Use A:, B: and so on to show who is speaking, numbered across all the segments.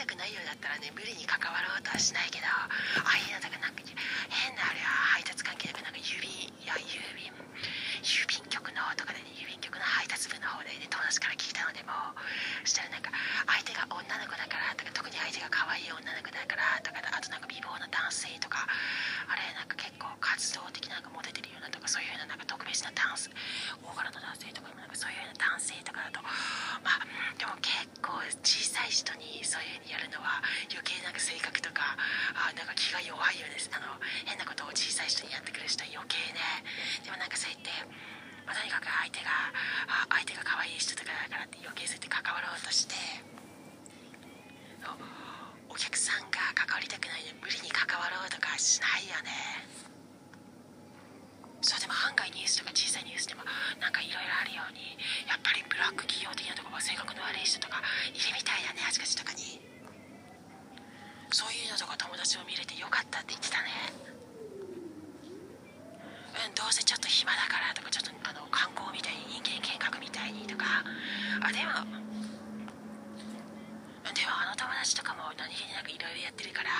A: たくないようだったらね無理に関わろうとはしないけどああいうのとかなんか変なあれは配達関係とかなんか郵便や郵便郵便局のとかでね郵便局の配達部の方でね友達から聞いたのでもそしたらなんか相手が女の子だからとか特に相手が可愛い女の子だからとか相手があ相手が可愛い人とかだからって余計そうやって関わろうとしてお客さんが関わりたくないのに無理に関わろうとかしないよね。そうでも案外ニュースとか小さいニュースでもなんかいろいろあるようにやっぱりブラック企業的なところ性格の悪い人とかいるみたいだねあちこちとかに。そういうのとか友達を見れてよかったって言ってたね。うんどうせちょっと暇だからとかちょっとあの観光みたいに人間見学みたいにとかあでもでもあの友達とかも何気になんかいろいろやってるから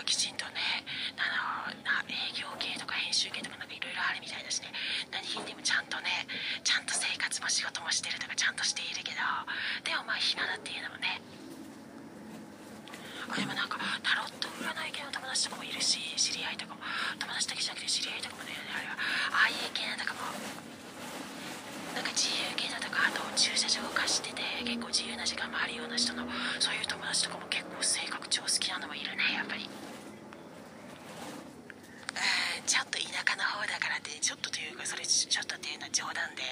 A: あきちんとねあのな営業系とか編集系とかなんかいろいろあるみたいだしね。何気にでもちゃんとねちゃんと生活も仕事もしてるとかちゃんとしているけどでもまあ暇だっていうのもね。あでもなんかタロット占い系の友達とかもいるし知り合いとかも友達だけじゃなくて知り合いとかもねあれは。ああいう系のとかも自由系だとかあと駐車場を貸してて結構自由な時間もあるような人のそういう友達とかも結構性格超好きなのもいるねやっぱり。うんちょっと田舎の方だからってちょっとというかそれちょっとっていうのは冗談で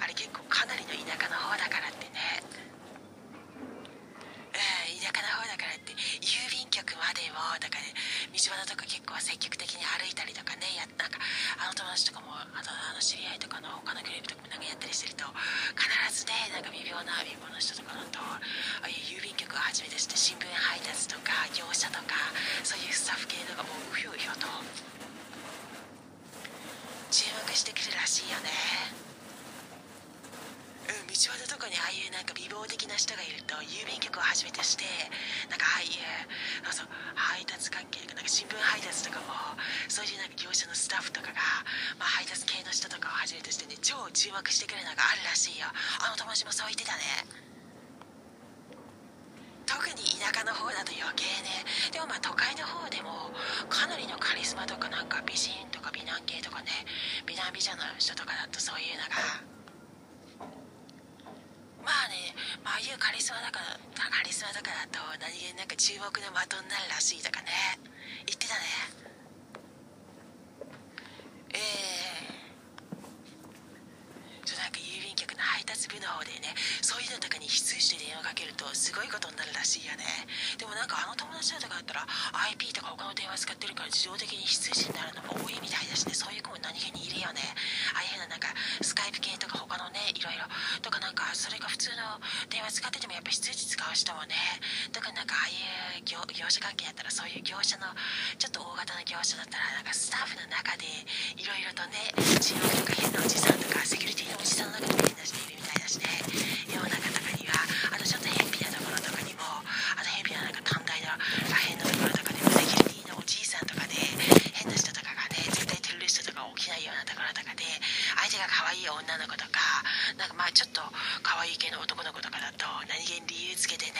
A: あれ結構かなりの田舎の方だからってね。田舎の方だからって郵便局までもだから、ね、道端とか結構積極的に歩いたりとかねやなんかあの友達とかもあとあの知り合いとかの他のグループとかもなんかやったりしてると必ずねなんか微妙な貧乏な人とかだとああいう郵便局をはじめとして新聞配達とか業者とかそういうスタッフ系とかもううひょうひょと注目してくるらしいよね。うん、道端とかにああいうなんか美貌的な人がいると郵便局をはじめとしてなんかああいうそうそう配達関係なんか新聞配達とかもそういうなんか業者のスタッフとかが、まあ、配達系の人とかをはじめとしてね超注目してくるのがあるらしいよ。あの友達もそう言ってたね。特に田舎の方だと余計ね。でもまあ都会の方でもかなりのカリスマとかなんか美人とか美男系とかね美男美女の人とかだとそういうのがまあね、まあ、あいうカリスマだからカリスマとかだと何気になんか注目の的になるらしいとかね。言ってたね。ええ。そうなんか郵便局の配達部の方でねそういうのとかに非通して電話かけるとすごいことになるらしいよね。でもなんかあの友達とかだったら IP とか他の電話使ってるから自動的に非通知になるのも多いみたいだしね。そういう子も何気にいるよね。ああいうのなんかスカイプ系とかいろいろ。とかなんかそれが普通の電話使っててもやっぱ非通知使う人もね。とかなんかああいう業者関係やったらそういう業者のちょっと大型の業者だったらなんかスタッフの中でいろいろとねチームとか変なおじさんとかセキュリティのおじさんの中でも変な人いるみたいだしね。世の中とかにはあとちょっと偏僻なところとかにもあと偏僻ななんか短大のらへんのところとかでもセキュリティのおじいさんとかで変な人とかがね絶対テロリストとか起きないようなところとかで相手が可愛い女の子とかあちょっと可愛い系の男の子とかだと何気に理由つけてね。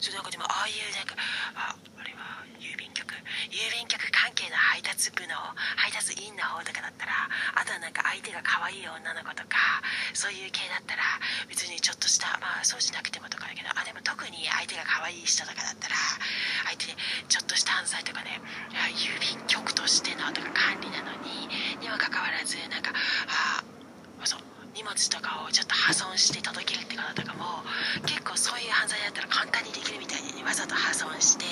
A: そなんかでもああいうなんかああれは郵便局。郵便局関係の配達部の配達員の方とかだったらあとはなんか相手が可愛い女の子とかそういう系だったら別にちょっとしたまあそうしなくてもとかだけどあでも特に相手が可愛い人とかだったら相手でちょっとした犯罪とかね郵便局としてのとか管理なのににもかかわらずなんかあそう荷ちょっと破損して届けるってことかも結構そういう犯罪だったら簡単にできるみたいに、ね、わざと破損して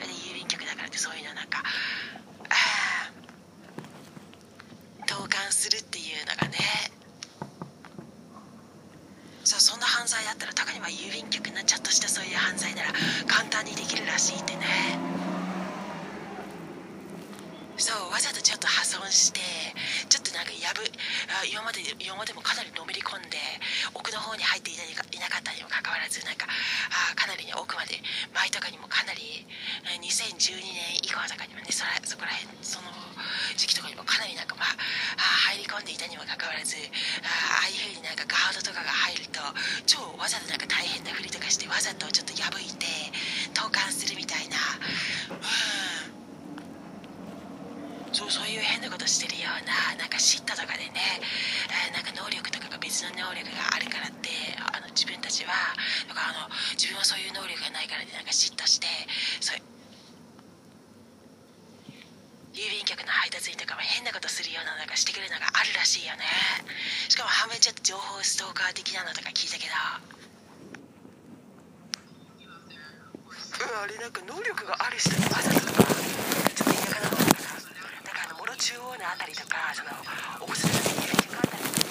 A: 郵便局だからってそういうのなんかあ投函するっていうのがねそうそんな犯罪だったら特には郵便局のちょっとしたそういう犯罪なら簡単にできるらしいってね。そうわざとちょっと破損してぶ今まで今までもかなりのめり込んで奥の方に入っていないいなかったにもかかわらずなんかあかなりね奥まで前とかにもかなり2012年以降とかにもねそらそこら辺その時期とかにもかなりなんかまあ入り込んでいたにもかかわらずああいう風になんかガードとかが入ると超わざとなんか大変なふりとかしてわざとちょっと破いて投函するみたいなそうそういう変なことしてるようななんか嫉妬とかでねなんか能力とかが別の能力があるからってあの自分たちはとかあの自分はそういう能力がないからでなんか嫉妬してそう郵便局の配達員とかも変なことするようななんかしてくるのがあるらしいよね。しかも半分ちょっと情報ストーカー的なのとか聞いたけど。あれなんか能力がある人の技とか。中央のあたりとかそのおすすめの郵便局あたりとか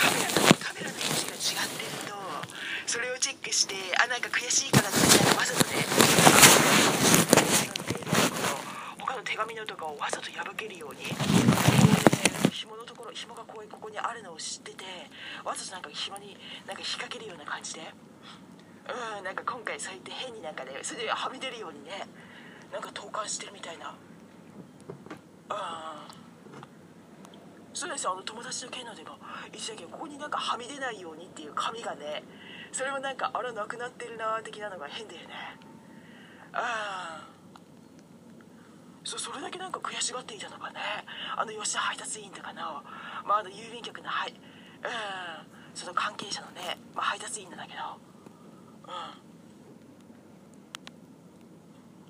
A: カメラとカメラの位置が違ってるとそれをチェックしてあなんか悔しいからってわざとね他の手紙のとかをわざと破けるように紐のところ紐がこういうここにあるのを知っててわざとなんか紐になんか引っ掛けるような感じで。うんなんか今回そうやって変になんかねそれではみ出るようにねなんか投函してるみたいな。うん。そうですあの友達の件のでも一時だけここになんかはみ出ないようにっていう紙がねそれもなんかあらなくなってるな的なのが変だよね。ああそそれだけなんか悔しがっていたのかねあの吉田配達員とかの,、まあ、あの郵便局のはいうん。その関係者のね、まあ、配達員なんだけど。うん。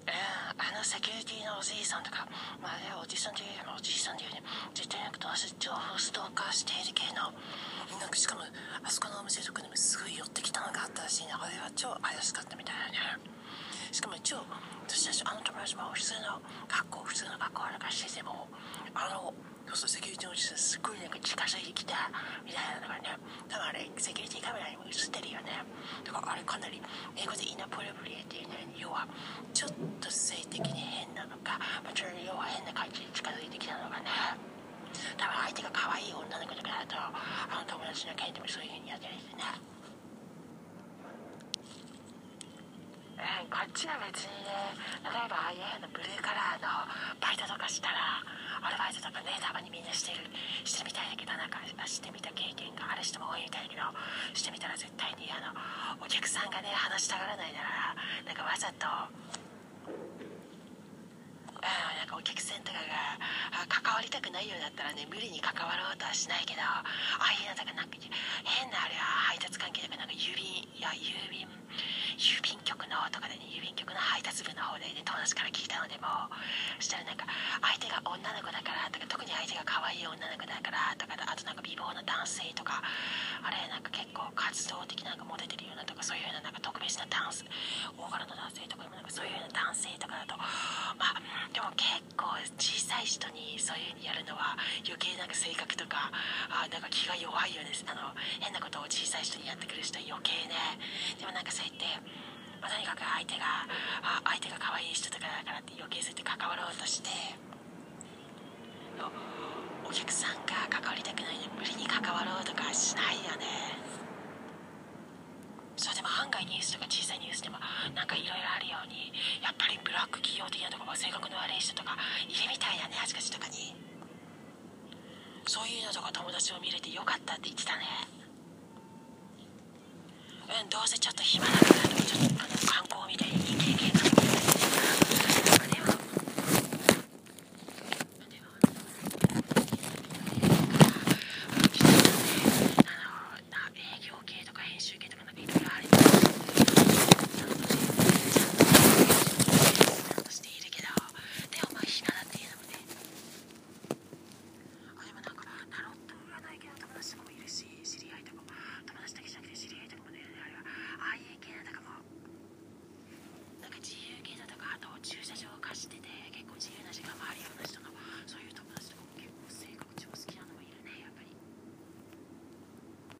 A: えーあのセキュリティのおじいさんとか、まあ、あれはおじいさんというよりもおじいさんというより絶対なんか私情報ストーカーしている系の。なんかしかもあそこのお店とかにもすごい寄ってきたのがあったらしいねあれは超怪しかったみたいだね。しかも一応私たちあの友達も普通の学校普通の学校あるからしててもあのそうそうセキュリティのおじさんすっごいなんか近づいてきたみたいなのがね多分あれセキュリティカメラにも映ってるよね。だからあれかなり英語でイナプレブリエっていうね要はちょっと性的に変なのか、まあ、ちょっと要は変な感じに近づいてきたのがね。多分相手が可愛い女の子とかだとあの友達の件でもそういう風にやってるんですねこっちは別にね例えばああいう変なブルーカラーのバイトとかしたらアルバイトとかねたまにみんなしてるしてみたいだけどなんかしてみた経験がある人も多いみたいだけどしてみたら絶対にあのお客さんがね話したがらないならなんかわざとあなんかお客さんとかが関わりたくないようだったらね無理に関わろうとはしないけどああいうのとかなんか変なあれは配達関係とかなんか郵便いや郵便郵便局のとかでね郵便局の配達部の方でね友達から聞いたのでもそしたらなんか相手が女の子だからとか特に相手が可愛い女の子だからとかあとなんか美貌な男性とかあれなんか結構活動的なんかモテてるようなとかそういうようななんか特別なダンス大柄の男性とかでもなんかそういうような男性とかだとまあでも結構小さい人にそういう風にやるのは余計なんか性格とかあなんか気が弱いようです。あの変なことを小さい人にやってくる人は余計ね。でもなんかそうやって、まあ、とにかく相手があ相手が可愛い人とかだからって余計そうやって関わろうとしてお客さんが関わりたくないのに無理に関わろうとかしないよね。そうでも案外ニュースとか小さいニュースでもなんかいろいろあるようにやっぱりブラック企業的なとか性格の悪い人とかいるみたいだねあちこちとかに。そういうのとか友達を見れてよかったって言ってたね。うんどうせちょっと暇だから。とかちょっと